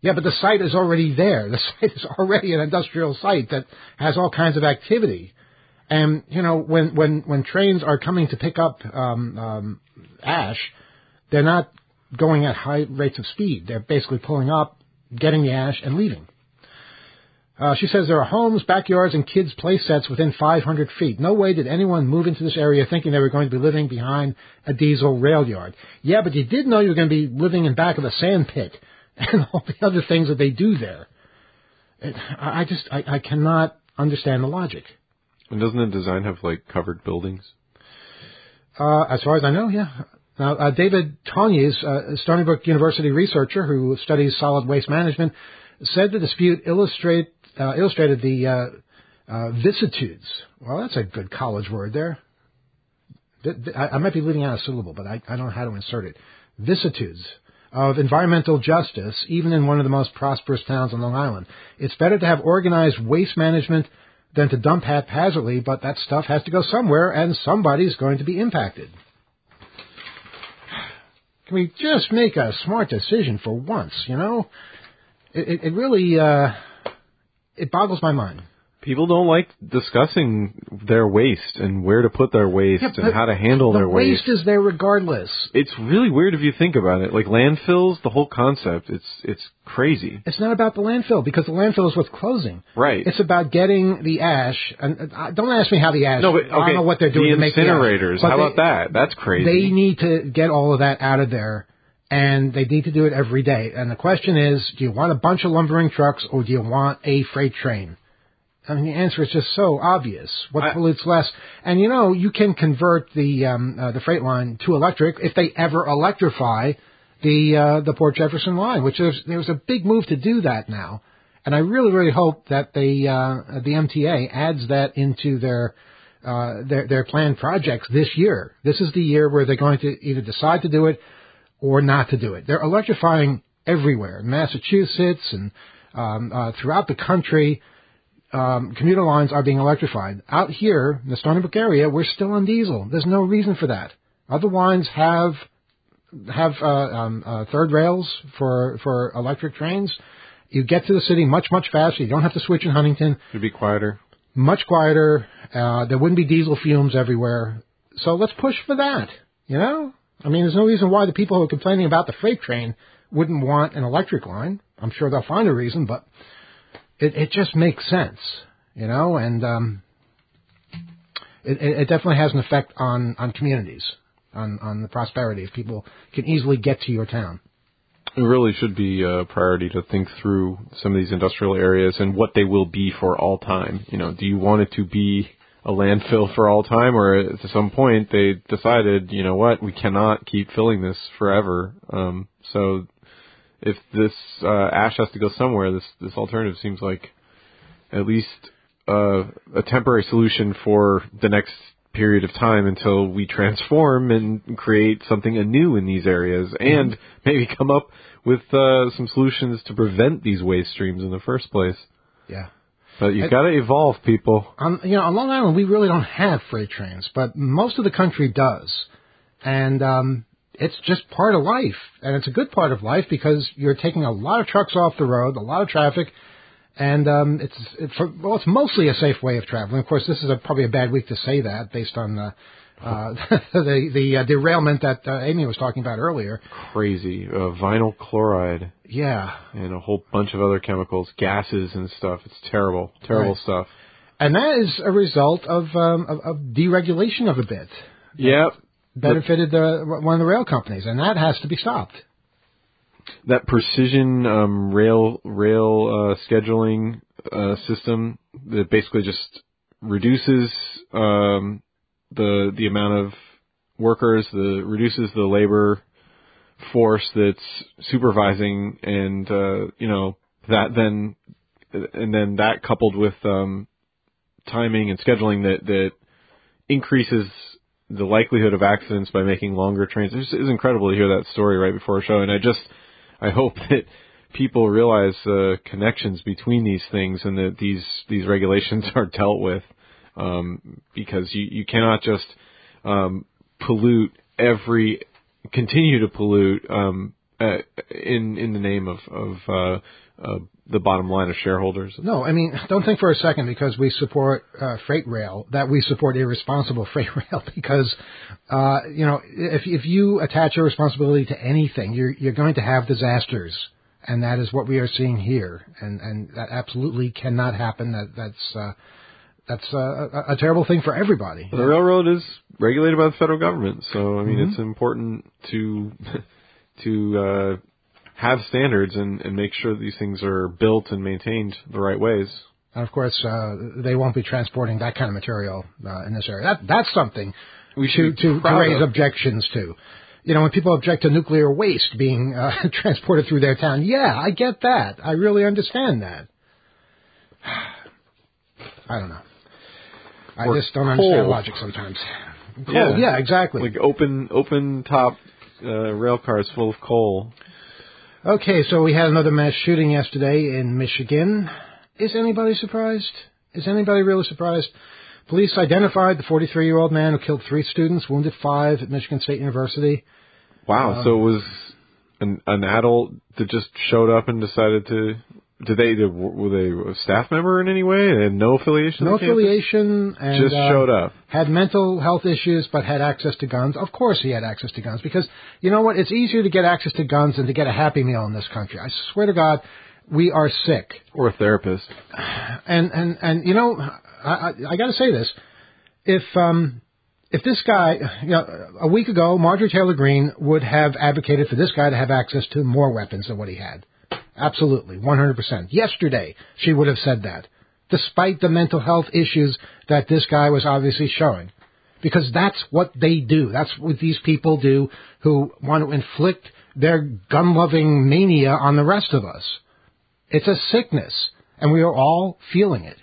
Yeah, but the site is already there. The site is already an industrial site that has all kinds of activity. And you know, when when when trains are coming to pick up um, um, ash, they're not going at high rates of speed. They're basically pulling up, getting the ash, and leaving. Uh, she says there are homes, backyards, and kids' play sets within 500 feet. No way did anyone move into this area thinking they were going to be living behind a diesel rail yard. Yeah, but you did know you were going to be living in back of a sand pit and all the other things that they do there. It, I just I, I cannot understand the logic. And doesn't the design have like covered buildings? Uh, as far as I know, yeah. Now, uh, David Tonjes, uh, Stony Brook University researcher who studies solid waste management, said the dispute illustrate, uh, illustrated the uh, uh, vicissitudes. Well, that's a good college word there. Th- th- I, I might be leaving out a syllable, but I, I don't know how to insert it. Vicissitudes of environmental justice, even in one of the most prosperous towns on Long Island. It's better to have organized waste management than to dump haphazardly, but that stuff has to go somewhere, and somebody's going to be impacted. Can we just make a smart decision for once, you know? It, it, it really, uh, it boggles my mind. People don't like discussing their waste and where to put their waste Yeah, and how to handle the their waste Waste is there regardless. It's really weird if you think about it. Like landfills, the whole concept, it's it's crazy. It's not about the landfill because the landfill is what's closing. Right. It's about getting the ash. And uh, don't ask me how the ash. no, but okay. I don't know what they're doing the to make the ash. incinerators. How they- about that? That's crazy. They need to get all of that out of there, and they need to do it every day. And the question is, do you want a bunch of lumbering trucks or do you want a freight train? I mean, the answer is just so obvious. What I- pollutes less? And you know, you can convert the um, uh, the freight line to electric if they ever electrify the uh, the Port Jefferson line, which is there's a big move to do that now, and I really really hope that the uh, the MTA adds that into their uh, their their planned projects this year. This is the year where they're going to either decide to do it or not to do it. They're electrifying everywhere, in Massachusetts and um, uh, throughout the country. Um, commuter lines are being electrified. Out here in the Stony Brook area, we're still on diesel. There's no reason for that. Other lines have have uh, um, uh, third rails for for electric trains. You get to the city much much faster. You don't have to switch in Huntington. It'd be quieter. Much quieter. Uh, there wouldn't be diesel fumes everywhere. So let's push for that. You know, I mean, there's no reason why the people who are complaining about the freight train wouldn't want an electric line. I'm sure they'll find a reason, but it, it just makes sense, you know, and um, it, it definitely has an effect on, on communities, on, on the prosperity if people can easily get to your town. It really should be a priority to think through some of these industrial areas and what they will be for all time. You know, do you want it to be a landfill for all time, or at some point they decided, you know what, we cannot keep filling this forever. Um, so if this uh, ash has to go somewhere, this this alternative seems like at least uh, a temporary solution for the next period of time until we transform and create something anew in these areas, and mm-hmm. maybe come up with uh, some solutions to prevent these waste streams in the first place. Yeah. But you've got to evolve, people. On you know, on Long Island, we really don't have freight trains, but most of the country does, and um, it's just part of life, and it's a good part of life because you're taking a lot of trucks off the road, a lot of traffic, and um, it's it, for, well, it's mostly a safe way of traveling. Of course, this is a, probably a bad week to say that based on the uh, the the uh, derailment that uh, Amy was talking about earlier. Crazy uh, vinyl chloride. Yeah, and a whole bunch of other chemicals, gases and stuff. It's terrible, terrible right. stuff. And that is a result of um, of, of deregulation of a bit. Yep. Benefited the, one of the rail companies, and that has to be stopped. That precision um, rail rail uh, scheduling uh, system that basically just reduces um, the the amount of workers, the reduces the labor force that's supervising, and uh, you know that then and then that coupled with um, timing and scheduling that that increases the likelihood of accidents by making longer trains. It's, it's incredible to hear that story right before a show, and I just I hope that people realize the uh, connections between these things and that these these regulations are dealt with um, because you you cannot just um, pollute every continue to pollute um, uh, in in the name of of uh, uh, the bottom line of shareholders. No, I mean, don't think for a second because we support uh, freight rail that we support irresponsible freight rail because uh, you know if if you attach your responsibility to anything, you're you're going to have disasters, and that is what we are seeing here, and and that absolutely cannot happen. That that's uh, that's a, a, a terrible thing for everybody. The railroad is regulated by the federal government, so I mean mm-hmm. it's important to to uh, have standards and, and make sure that these things are built and maintained the right ways. And of course, uh, they won't be transporting that kind of material uh, in this area. That that's something we should to, to raise of. objections to. You know, when people object to nuclear waste being uh, transported through their town, yeah, I get that. I really understand that. I don't know. I just don't understand logic sometimes. Coal. Yeah, yeah, exactly. Like open open top uh, rail cars full of coal. Okay, so we had another mass shooting yesterday in Michigan. Is anybody surprised? Is anybody really surprised? Police identified the 43 year old man who killed three students, wounded five at Michigan State University. Wow, uh, so it was an, an adult that just showed up and decided to did they were they a staff member in any way? They had no affiliation. No affiliation, and just uh, showed up. Had mental health issues, but had access to guns. Of course, he had access to guns because you know what? It's easier to get access to guns than to get a Happy Meal in this country. I swear to God, we are sick. Or a therapist. And and and you know, I I, I got to say this: if um if this guy, you know, a week ago, Marjorie Taylor Greene would have advocated for this guy to have access to more weapons than what he had. Absolutely, 100%. Yesterday, she would have said that, despite the mental health issues that this guy was obviously showing. Because that's what they do. That's what these people do who want to inflict their gun loving mania on the rest of us. It's a sickness, and we are all feeling it.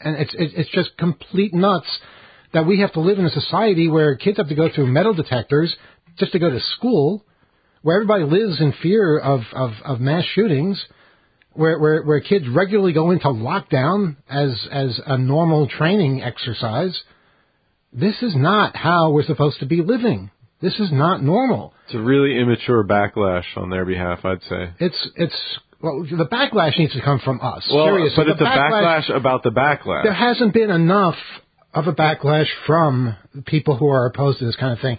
And it's, it's just complete nuts that we have to live in a society where kids have to go through metal detectors just to go to school, where everybody lives in fear of, of, of mass shootings, where, where, where kids regularly go into lockdown as, as a normal training exercise. This is not how we're supposed to be living. This is not normal. It's a really immature backlash on their behalf, I'd say. It's it's well, the backlash needs to come from us. Well, Seriously, but it's a backlash about the backlash. There hasn't been enough of a backlash from people who are opposed to this kind of thing.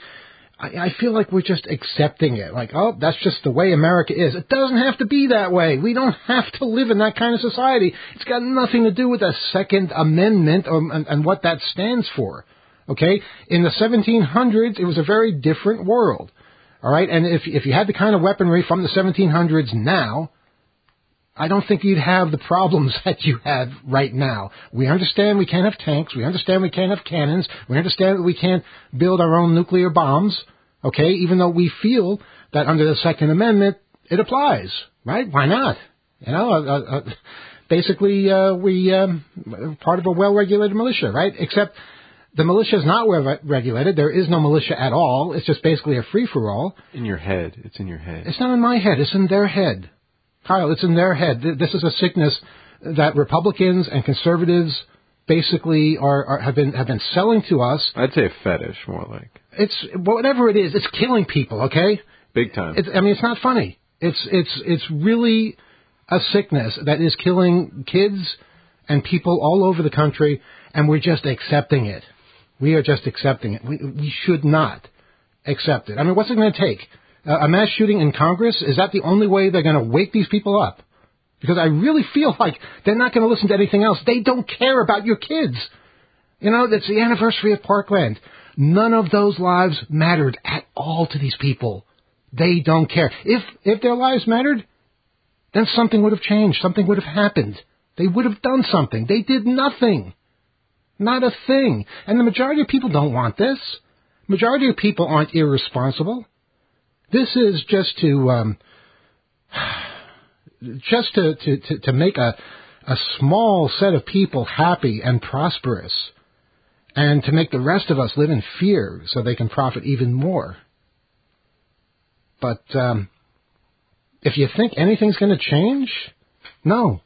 I, I feel like we're just accepting it. Like, oh, that's just the way America is. It doesn't have to be that way. We don't have to live in that kind of society. It's got nothing to do with the Second Amendment or, and, and what that stands for. Okay? In the 1700s, it was a very different world. All right? And if, if you had the kind of weaponry from the 1700s now, I don't think you'd have the problems that you have right now. We understand we can't have tanks. We understand we can't have cannons. We understand that we can't build our own nuclear bombs. Okay, even though we feel that under the Second Amendment it applies, right? Why not? You know, uh, uh, uh basically uh, we um, part of a well-regulated militia, right? Except the militia is not well regulated. There is no militia at all. It's just basically a free-for-all. In your head. It's in your head. It's not in my head. It's in their head. Kyle, it's in their head. This is a sickness that Republicans and conservatives basically are, are, have been have been selling to us. I'd say a fetish, more like. It's whatever it is. It's killing people. Okay. Big time. It's, I mean, it's not funny. It's it's it's really a sickness that is killing kids and people all over the country, and we're just accepting it. We are just accepting it. We we should not accept it. I mean, what's it going to take? Uh, a mass shooting in Congress, is that the only way they're going to wake these people up? Because I really feel like they're not going to listen to anything else. They don't care about your kids. You know, it's the anniversary of Parkland. None of those lives mattered at all to these people. They don't care. If if their lives mattered, then something would have changed. Something would have happened. They would have done something. They did nothing. Not a thing. And the majority of people don't want this. Majority of people aren't irresponsible. This is just to um, just to, to, to, make a, a small set of people happy and prosperous, and to make the rest of us live in fear so they can profit even more. But um, if you think anything's going to change, no.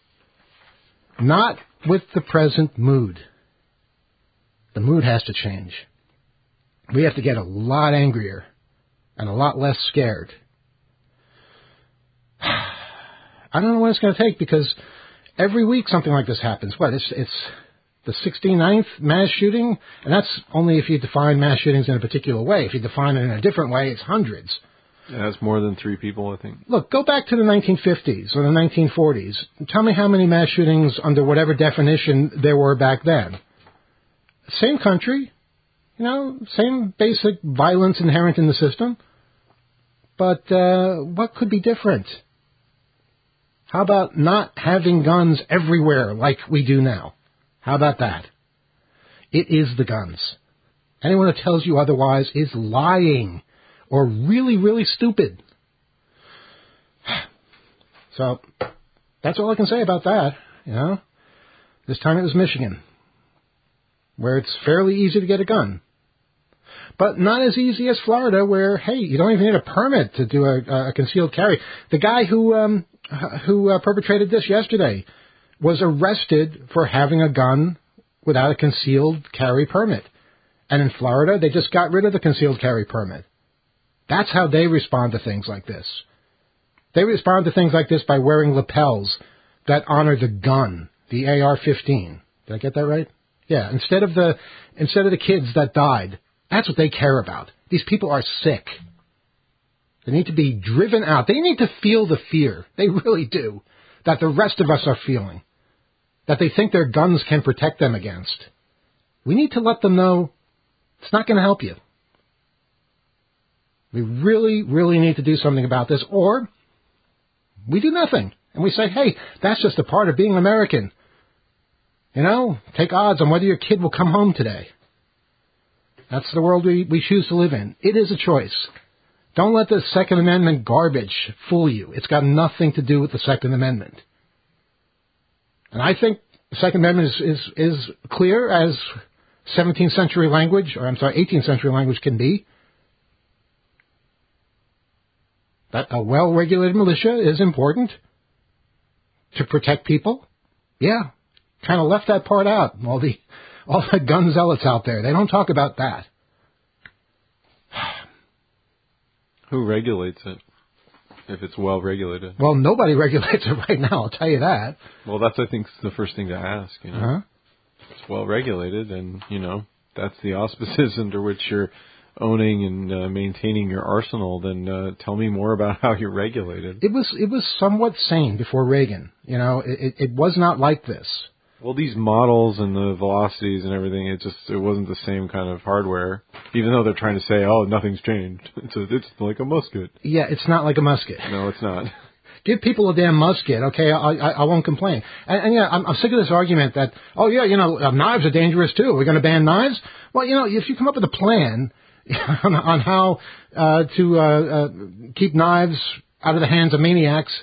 Not with the present mood. The mood has to change. We have to get a lot angrier and a lot less scared. I don't know what it's going to take because every week something like this happens. What? It's it's the 69th mass shooting, and that's only if you define mass shootings in a particular way. If you define it in a different way, it's hundreds. Yeah, that's more than three people, I think. Look, go back to the 1950s or the 1940s. Tell me how many mass shootings under whatever definition there were back then. Same country, you know, same basic violence inherent in the system. But uh, what could be different? How about not having guns everywhere like we do now? How about that? It is the guns. Anyone who tells you otherwise is lying or really, really stupid. So that's all I can say about that. You know, this time it was Michigan, where it's fairly easy to get a gun but not as easy as Florida, where hey, you don't even need a permit to do a, a concealed carry. The guy who um, who uh, perpetrated this yesterday was arrested for having a gun without a concealed carry permit, and in Florida they just got rid of the concealed carry permit. That's how they respond to things like this. They respond to things like this by wearing lapels that honor the gun, the AR-15. Did I get that right? Yeah. Instead of the instead of the kids that died that's what they care about. These people are sick. They need to be driven out. They need to feel the fear. They really do. That the rest of us are feeling. That they think their guns can protect them against. We need to let them know it's not going to help you. We really, really need to do something about this, or we do nothing. And we say, hey, that's just a part of being American. You know, take odds on whether your kid will come home today. That's the world we, we choose to live in. It is a choice. Don't let the Second Amendment garbage fool you. It's got nothing to do with the Second Amendment. And I think the Second Amendment is, is, is clear as 17th century language, or I'm sorry, 18th century language can be. That a well regulated militia is important to protect people. Yeah. Kind of left that part out. All the, all the gun zealots out there. They don't talk about that. Who regulates it? If it's well regulated. Well, nobody regulates it right now. I'll tell you that. Well, that's I think the first thing to ask. You know, Uh-huh. it's well regulated, and you know that's the auspices under which you're owning and uh, maintaining your arsenal. Then uh, tell me more about how you're regulated. It was it was somewhat sane before Reagan. You know, it, it, it was not like this. Well, these models and the velocities and everything, it just it wasn't the same kind of hardware. Even though they're trying to say, oh, nothing's changed. It's a, it's like a musket. Yeah, it's not like a musket. No, it's not. Give people a damn musket, okay? I, I, I won't complain. And, and yeah, I'm, I'm sick of this argument that, oh yeah, you know, uh, knives are dangerous too. We're going to ban knives. Well, you know, if you come up with a plan on, on how uh, to uh, uh, keep knives out of the hands of maniacs,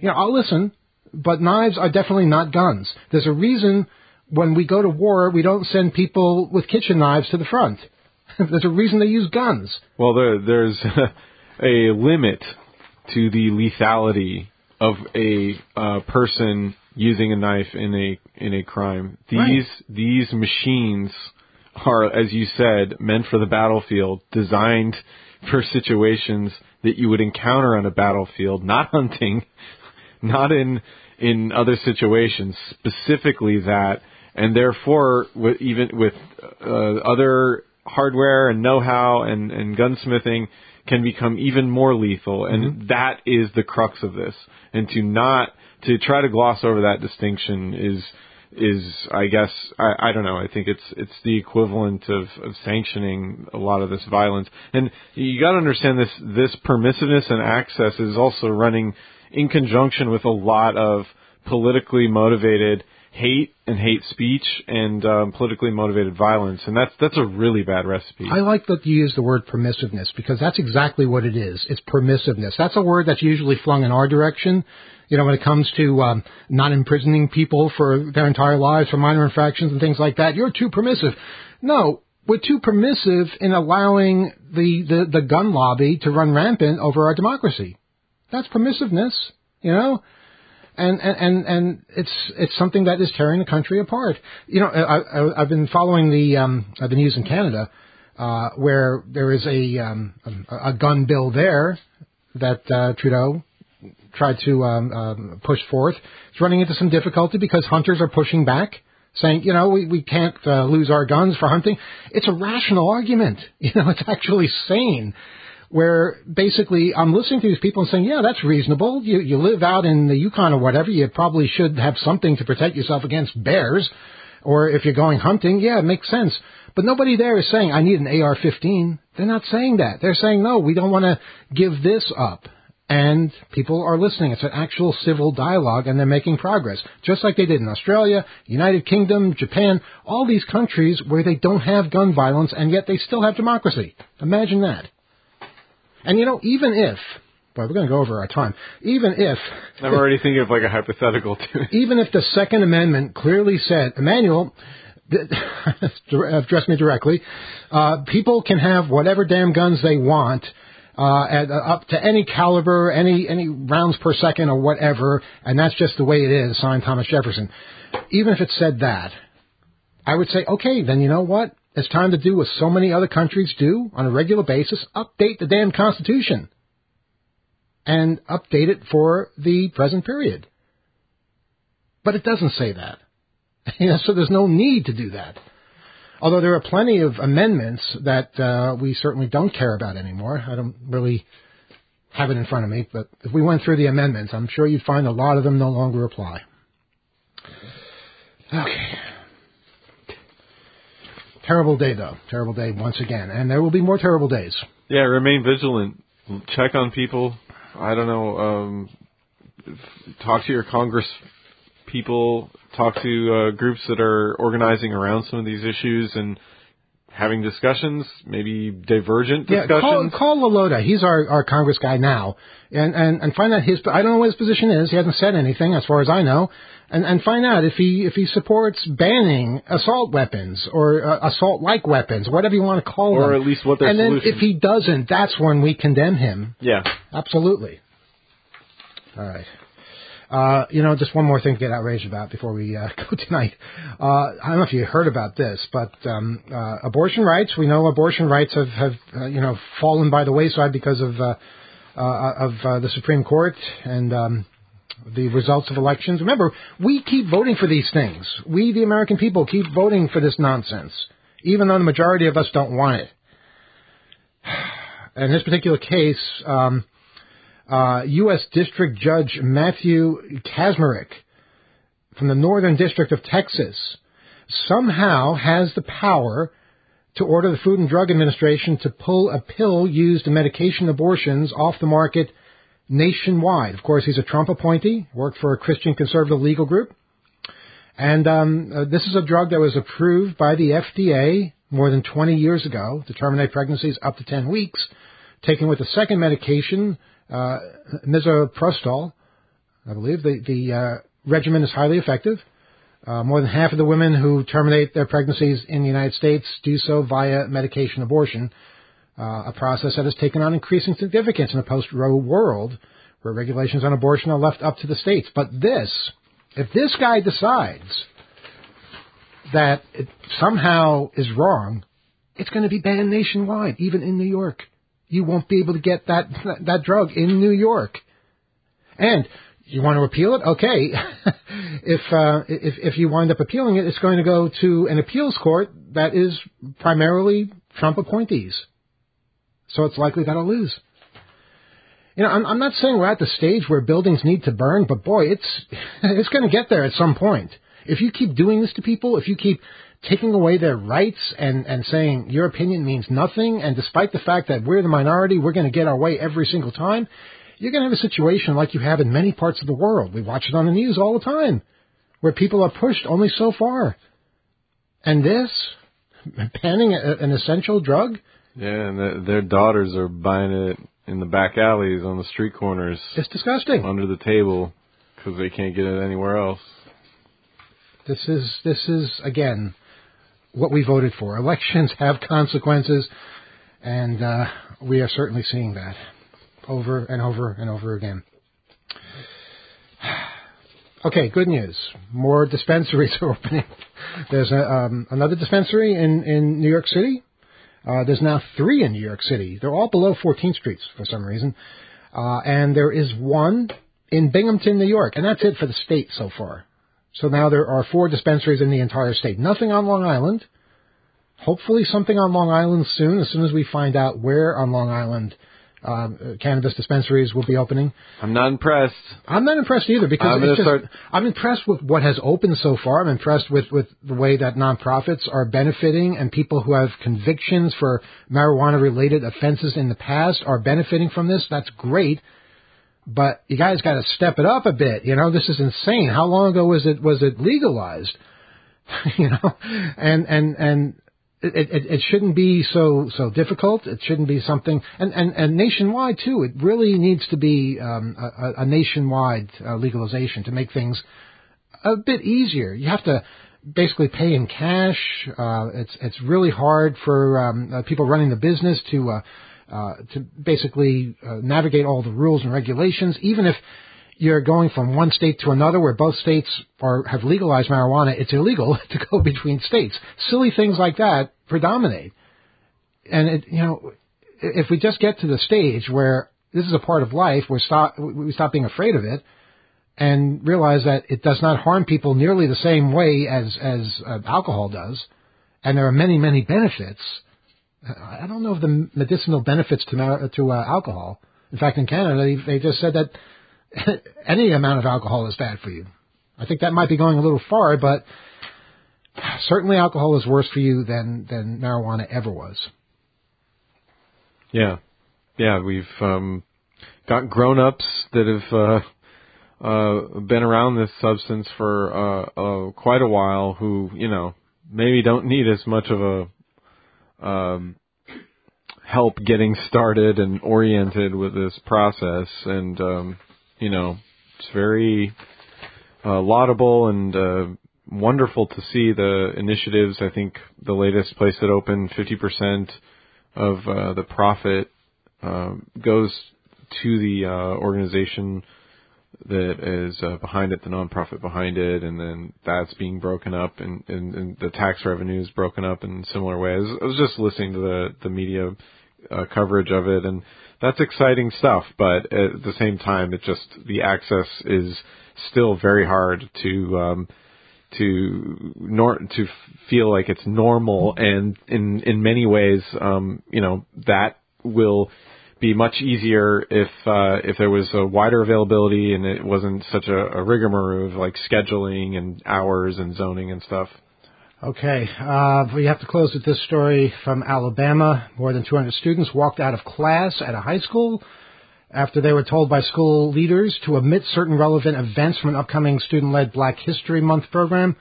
you know, I'll listen. But knives are definitely not guns. There's a reason when we go to war, we don't send people with kitchen knives to the front. There's a reason they use guns. Well, there, there's a limit to the lethality of a uh, person using a knife in a in a crime. These Right. these machines are, as you said, meant for the battlefield, designed for situations that you would encounter on a battlefield, not hunting, not in in other situations, specifically that, and therefore, with, even with uh, other hardware and know-how and, and gunsmithing, can become even more lethal, and that is the crux of this. And to not to try to gloss over that distinction is is I guess I, I don't know. I think it's it's the equivalent of, of sanctioning a lot of this violence. And you got to understand this this permissiveness and access is also running in conjunction with a lot of politically motivated hate and hate speech and um, politically motivated violence, and that's that's a really bad recipe. I like that you use the word permissiveness because that's exactly what it is. It's permissiveness. That's a word that's usually flung in our direction. You know, when it comes to um, not imprisoning people for their entire lives for minor infractions and things like that, you're too permissive. No, we're too permissive in allowing the, the, the gun lobby to run rampant over our democracy. That's permissiveness, you know? and and and, and it's it's something that is tearing the country apart. You know, I, I, I've been following the um, I've been using Canada, uh, where there is a um, a gun bill there that uh, Trudeau tried to um, um, push forth. It's running into some difficulty because hunters are pushing back. Saying, you know, we, we can't uh, lose our guns for hunting. It's a rational argument. You know, it's actually sane where basically I'm listening to these people and saying, yeah, that's reasonable. You, you live out in the Yukon or whatever, you probably should have something to protect yourself against bears. Or if you're going hunting, yeah, it makes sense. But nobody there is saying, I need an AR-15. They're not saying that. They're saying, no, we don't want to give this up. And people are listening. It's an actual civil dialogue and they're making progress. Just like they did in Australia, United Kingdom, Japan, all these countries where they don't have gun violence and yet they still have democracy. Imagine that. And you know, even if, boy, we're going to go over our time. Even if, I'm already thinking of like a hypothetical too. even if the Second Amendment clearly said, Emmanuel, address me directly, uh, people can have whatever damn guns they want. Uh, at, uh, up to any caliber, any any rounds per second or whatever, and that's just the way it is. Signed Thomas Jefferson. Even if it said that, I would say, okay, then you know what? It's time to do what so many other countries do on a regular basis update the damn Constitution. And update it for the present period. But it doesn't say that. You know, so there's no need to do that. Although there are plenty of amendments that uh, we certainly don't care about anymore. I don't really have it in front of me, but if we went through the amendments, I'm sure you'd find a lot of them no longer apply. Okay. Terrible day, though. Terrible day once again. And there will be more terrible days. Yeah, remain vigilant. Check on people. I don't know. Um, talk to your Congress people. Talk to uh, groups that are organizing around some of these issues, and having discussions, maybe divergent discussions. Yeah, call, call LaLota. He's our, our Congress guy now, and, and and find out his. I don't know what his position is. He hasn't said anything, as far as I know, and and find out if he if he supports banning assault weapons or uh, assault like weapons, whatever you want to call them, Or at least what their And then if he doesn't, that's when we condemn him. yeah. Absolutely. All right. Uh, you know, just one more thing to get outraged about before we uh, go tonight. Uh, I don't know if you heard about this, but um, uh, abortion rights. We know abortion rights have, have uh, you know fallen by the wayside because of uh, uh, of uh, the Supreme Court and um, the results of elections. Remember, we keep voting for these things. We, the American people, keep voting for this nonsense, even though the majority of us don't want it. In this particular case. Um, uh, U.S. District Judge Matthew Kacsmaryk from the Northern District of Texas somehow has the power to order the Food and Drug Administration to pull a pill used in medication abortions off the market nationwide. Of course, he's a Trump appointee, worked for a Christian conservative legal group. And um, uh, this is a drug that was approved by the FDA more than 20 years ago to terminate pregnancies up to 10 weeks, taken with a second medication, uh, misoprostol, I believe. The, the uh, regimen is highly effective. Uh, more than half of the women who terminate their pregnancies in the United States do so via medication abortion, uh, a process that has taken on increasing significance in a post-Roe world where regulations on abortion are left up to the states. But this, if this guy decides that it somehow is wrong, it's going to be banned nationwide, even in New York. You won't be able to get that that drug in New York. And you want to appeal it? Okay. if uh, if if you wind up appealing it, it's going to go to an appeals court that is primarily Trump appointees. So it's likely that I'll lose. You know, I'm, I'm not saying we're at the stage where buildings need to burn, but boy, it's it's going to get there at some point. If you keep doing this to people, if you keep taking away their rights and, and saying your opinion means nothing, and despite the fact that we're the minority, we're going to get our way every single time, you're going to have a situation like you have in many parts of the world. We watch it on the news all the time, where people are pushed only so far. And this, banning a, an essential drug, Yeah, and the, their daughters are buying it in the back alleys, on the street corners, it's disgusting. under the table, because they can't get it anywhere else. This is this is again what we voted for. Elections have consequences, and uh, we are certainly seeing that over and over and over again. Okay, good news. More dispensaries are opening. There's a, um, another dispensary in, in New York City. Uh, there's now three in New York City. They're all below 14th Street for some reason. Uh, and there is one in Binghamton, New York. And that's it for the state so far. So now there are four dispensaries in the entire state. Nothing on Long Island. Hopefully something on Long Island soon, as soon as we find out where on Long Island um, cannabis dispensaries will be opening. I'm not impressed. I'm not impressed either because I'm just, start- I'm impressed with what has opened so far. I'm impressed with, with the way that nonprofits are benefiting and people who have convictions for marijuana related offenses in the past are benefiting from this. That's great. But you guys got to step it up a bit. You know, this is insane. How long ago was it was it legalized? you know, and and and it, it it shouldn't be so so difficult. It shouldn't be something and and and nationwide too. It really needs to be um, a, a nationwide uh, legalization to make things a bit easier. You have to basically pay in cash. Uh, it's it's really hard for um, uh, people running the business to uh, uh, to basically uh, navigate all the rules and regulations, even if you're going from one state to another where both states are have legalized marijuana, it's illegal to go between states. Silly things like that predominate. And it, you know, if we just get to the stage where this is a part of life, we stop we stop being afraid of it and realize that it does not harm people nearly the same way as as uh, alcohol does, and there are many many benefits. I don't know of the medicinal benefits to mar- to uh, alcohol. In fact, in Canada, they, they just said that any amount of alcohol is bad for you. I think that might be going a little far, but certainly alcohol is worse for you than than marijuana ever was. Yeah, yeah, we've um, got grown-ups that have uh, uh, been around this substance for uh, uh, quite a while, who you know maybe don't need as much of a um, help getting started and oriented with this process. And um, you know, it's very uh, laudable and uh, wonderful to see the initiatives. I think the latest place that opened, 50% of uh, the profit uh, goes to the uh, organization that is uh, behind it, the nonprofit behind it, and then that's being broken up, and, and, and the tax revenue is broken up in similar ways. I was just listening to the the media uh, coverage of it, and that's exciting stuff. But at the same time, it just the access is still very hard to um, to nor to feel like it's normal, and in in many ways, um, you know that will be much easier if uh, if there was a wider availability and it wasn't such a, a rigmarole of like scheduling and hours and zoning and stuff. Okay, uh, we have to close with this story from Alabama. More than 200 students walked out of class at a high school after they were told by school leaders to omit certain relevant events from an upcoming student-led Black History Month program.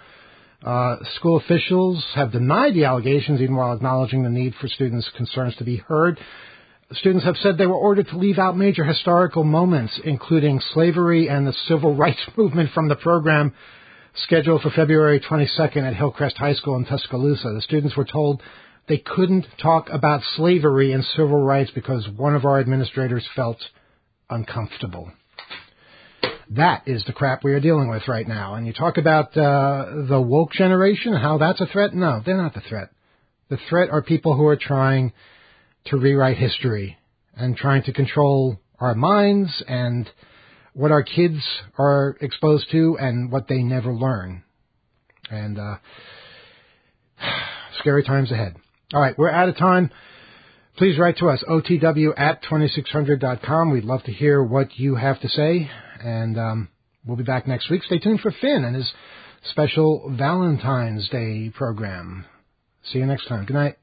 Uh, school officials have denied the allegations, even while acknowledging the need for students' concerns to be heard. Students have said they were ordered to leave out major historical moments, including slavery and the civil rights movement from the program scheduled for February 22nd at Hillcrest High School in Tuscaloosa. The students were told they couldn't talk about slavery and civil rights because one of our administrators felt uncomfortable. That is the crap we are dealing with right now. And you talk about uh, the woke generation, and how that's a threat. No, they're not the threat. The threat are people who are trying to rewrite history and trying to control our minds and what our kids are exposed to and what they never learn. And uh, scary times ahead. All right, we're out of time. Please write to us, otw at 2600.com. We'd love to hear what you have to say. And um, we'll be back next week. Stay tuned for Finn and his special Valentine's Day program. See you next time. Good night.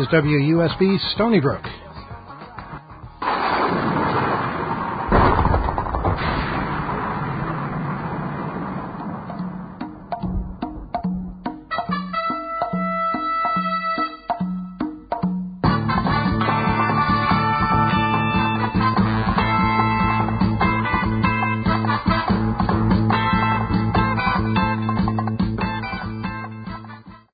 Is WUSB Stony Brook.